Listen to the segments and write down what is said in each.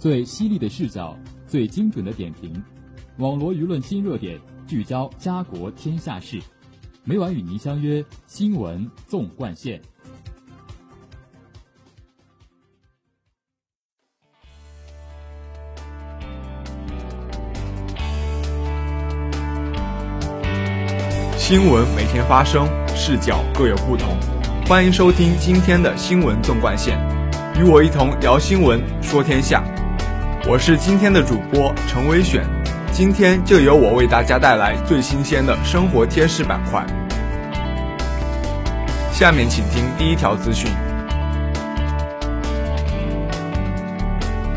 最犀利的视角，最精准的点评，网罗舆论新热点，聚焦家国天下事。每晚与您相约《新闻纵贯线》。新闻每天发生，视角各有不同。欢迎收听今天的新闻纵贯线，与我一同聊新闻，说天下。我是今天的主播陈威选，今天就由我为大家带来最新鲜的生活贴士板块。下面请听第一条资讯：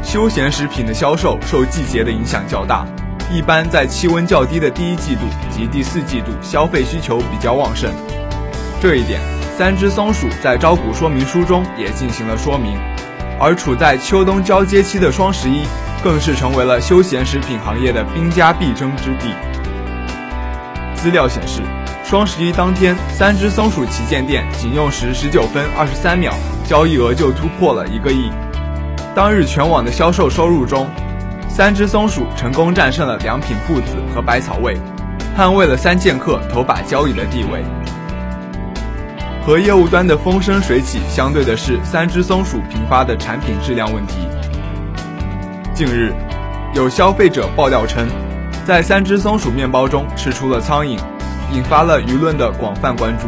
休闲食品的销售受季节的影响较大，一般在气温较低的第一季度及第四季度消费需求比较旺盛。这一点，三只松鼠在招股说明书中也进行了说明。而处在秋冬交接期的双十一，更是成为了休闲食品行业的兵家必争之地。资料显示，双十一当天，三只松鼠旗舰店仅用时十九分二十三秒，交易额就突破了一个亿。当日全网的销售收入中，三只松鼠成功战胜了良品铺子和百草味，捍卫了三剑客头把交椅的地位。和业务端的风生水起相对的是，三只松鼠频发的产品质量问题。近日，有消费者爆料称，在三只松鼠面包中吃出了苍蝇，引发了舆论的广泛关注。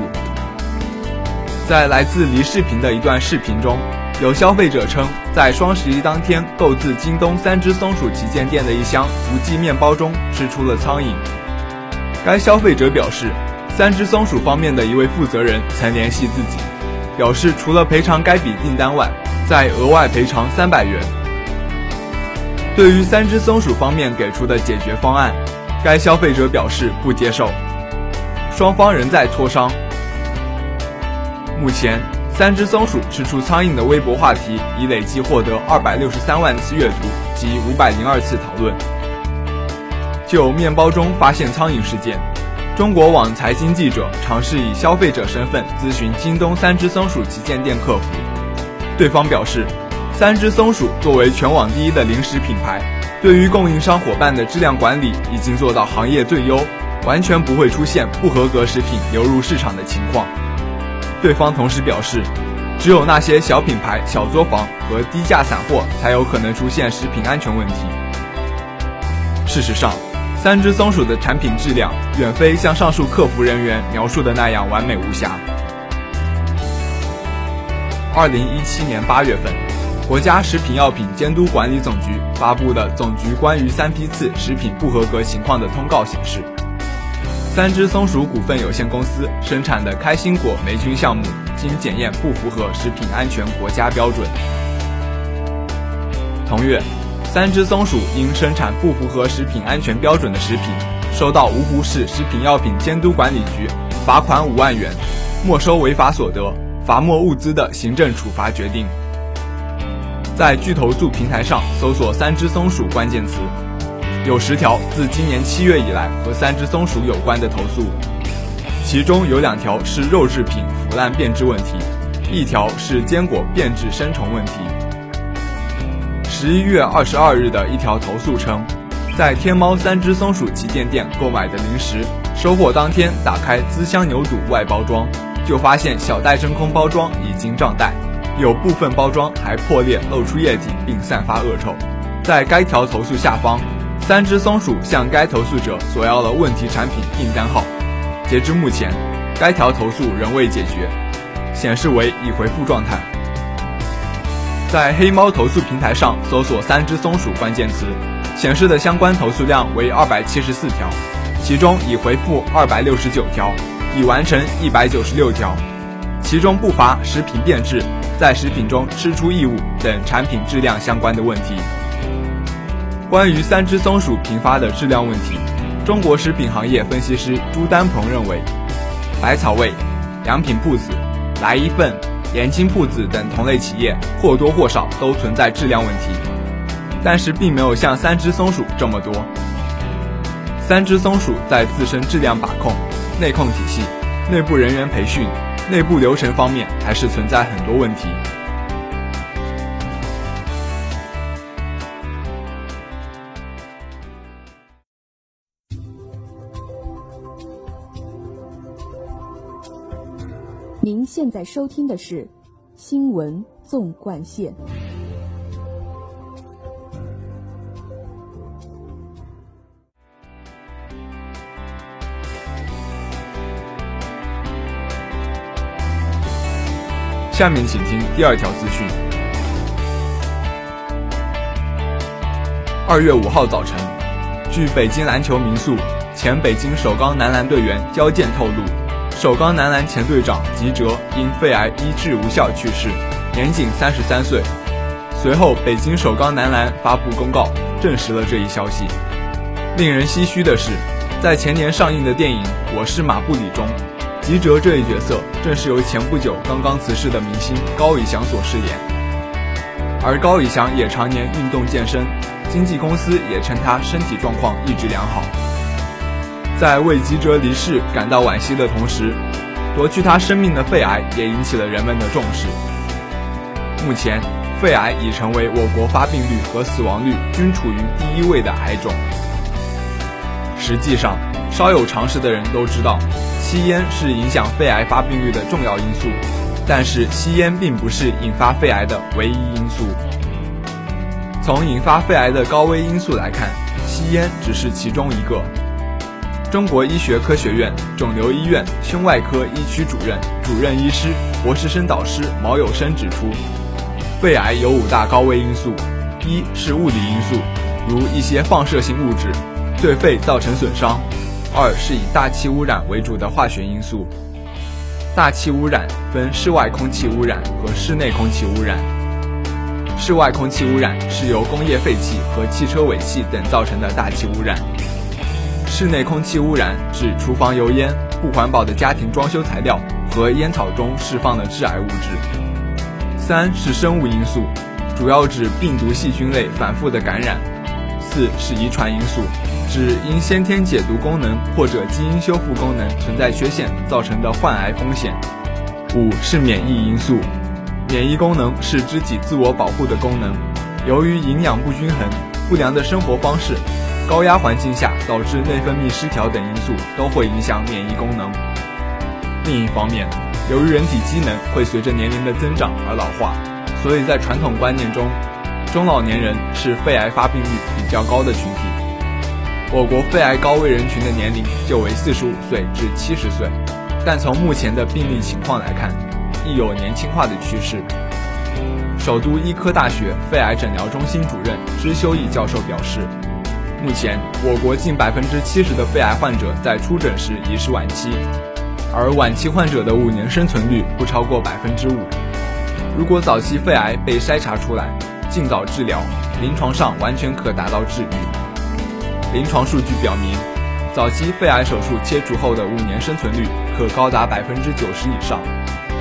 在来自梨视频的一段视频中，有消费者称，在双十一当天购自京东三只松鼠旗舰店的一箱福记面包中吃出了苍蝇。该消费者表示。三只松鼠方面的一位负责人曾联系自己，表示除了赔偿该笔订单外，再额外赔偿三百元。对于三只松鼠方面给出的解决方案，该消费者表示不接受，双方仍在磋商。目前，三只松鼠吃出苍蝇的微博话题已累计获得二百六十三万次阅读及五百零二次讨论。就面包中发现苍蝇事件。中国网财经记者尝试以消费者身份咨询京东三只松鼠旗舰店客服，对方表示，三只松鼠作为全网第一的零食品牌，对于供应商伙伴的质量管理已经做到行业最优，完全不会出现不合格食品流入市场的情况。对方同时表示，只有那些小品牌、小作坊和低价散货才有可能出现食品安全问题。事实上。三只松鼠的产品质量远非像上述客服人员描述的那样完美无瑕。二零一七年八月份，国家食品药品监督管理总局发布的《总局关于三批次食品不合格情况的通告》显示，三只松鼠股份有限公司生产的开心果霉菌项目经检验不符合食品安全国家标准。同月。三只松鼠因生产不符合食品安全标准的食品，收到芜湖市食品药品监督管理局罚款五万元、没收违法所得、罚没物资的行政处罚决定。在巨投诉平台上搜索“三只松鼠”关键词，有十条自今年七月以来和三只松鼠有关的投诉，其中有两条是肉制品腐烂变质问题，一条是坚果变质生虫问题。十一月二十二日的一条投诉称，在天猫三只松鼠旗舰店购买的零食，收货当天打开滋香牛肚外包装，就发现小袋真空包装已经胀袋，有部分包装还破裂露出液体并散发恶臭。在该条投诉下方，三只松鼠向该投诉者索要了问题产品订单号。截至目前，该条投诉仍未解决，显示为已回复状态。在黑猫投诉平台上搜索“三只松鼠”关键词，显示的相关投诉量为二百七十四条，其中已回复二百六十九条，已完成一百九十六条，其中不乏食品变质、在食品中吃出异物等产品质量相关的问题。关于三只松鼠频发的质量问题，中国食品行业分析师朱丹鹏认为，百草味、良品铺子、来一份。盐津铺子等同类企业或多或少都存在质量问题，但是并没有像三只松鼠这么多。三只松鼠在自身质量把控、内控体系、内部人员培训、内部流程方面还是存在很多问题。您现在收听的是《新闻纵贯线》。下面请听第二条资讯。二月五号早晨，据北京篮球民宿前北京首钢男篮队员焦健透露，首钢男篮前队长吉喆因肺癌医治无效去世，年仅三十三岁。随后，北京首钢男篮发布公告，证实了这一消息。令人唏嘘的是，在前年上映的电影《我是马布里》中。吉喆这一角色正是由前不久刚刚辞世的明星高以翔所饰演，而高以翔也常年运动健身，经纪公司也称他身体状况一直良好。在为吉喆离世感到惋惜的同时，夺去他生命的肺癌也引起了人们的重视。目前，肺癌已成为我国发病率和死亡率均处于第一位的癌种。实际上，稍有常识的人都知道。吸烟是影响肺癌发病率的重要因素，但是吸烟并不是引发肺癌的唯一因素。从引发肺癌的高危因素来看，吸烟只是其中一个。中国医学科学院肿瘤医院胸外科一区主任、主任医师、博士生导师毛有生指出，肺癌有五大高危因素：一是物理因素，如一些放射性物质对肺造成损伤。二是以大气污染为主的化学因素。大气污染分室外空气污染和室内空气污染。室外空气污染是由工业废气和汽车尾气等造成的大气污染。室内空气污染指厨房油烟、不环保的家庭装修材料和烟草中释放的致癌物质。三是生物因素，主要指病毒、细菌类反复的感染。四是遗传因素。指因先天解毒功能或者基因修复功能存在缺陷造成的患癌风险。五是免疫因素，免疫功能是肢体自我保护的功能，由于营养不均衡、不良的生活方式、高压环境下导致内分泌失调等因素都会影响免疫功能。另一方面，由于人体机能会随着年龄的增长而老化，所以在传统观念中，中老年人是肺癌发病率比较高的群体。我国肺癌高危人群的年龄就为四十五岁至七十岁，但从目前的病例情况来看，亦有年轻化的趋势。首都医科大学肺癌诊疗中心主任支修义教授表示，目前我国近百分之七十的肺癌患者在出诊时已是晚期，而晚期患者的五年生存率不超过百分之五。如果早期肺癌被筛查出来，尽早治疗，临床上完全可达到治愈。临床数据表明，早期肺癌手术切除后的五年生存率可高达百分之九十以上，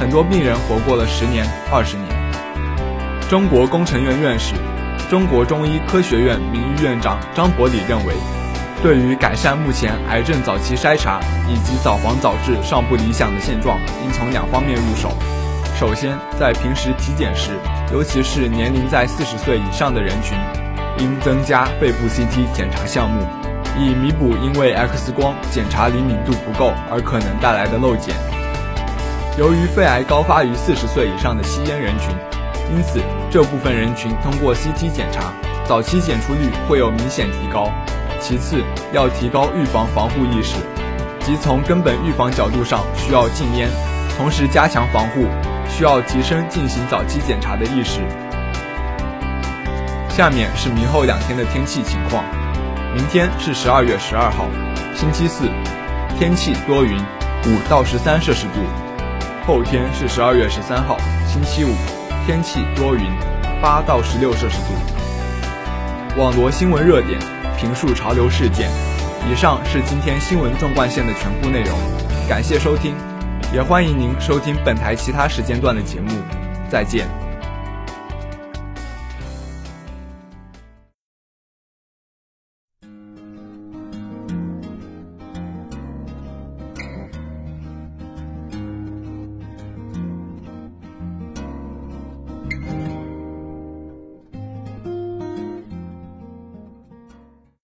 很多病人活过了十年、二十年。中国工程院院士、中国中医科学院名誉院长张伯礼认为，对于改善目前癌症早期筛查以及早防早治尚不理想的现状，应从两方面入手。首先，在平时体检时，尤其是年龄在四十岁以上的人群。应增加肺部 CT 检查项目，以弥补因为 X 光检查灵敏度不够而可能带来的漏检。由于肺癌高发于四十岁以上的吸烟人群，因此这部分人群通过 CT 检查，早期检出率会有明显提高。其次，要提高预防防护意识，即从根本预防角度上需要禁烟，同时加强防护，需要提升进行早期检查的意识。下面是明后两天的天气情况。明天是十二月十二号，星期四，天气多云，五到十三摄氏度。后天是十二月十三号，星期五，天气多云，八到十六摄氏度。网罗新闻热点，评述潮流事件。以上是今天新闻纵贯线的全部内容，感谢收听，也欢迎您收听本台其他时间段的节目。再见。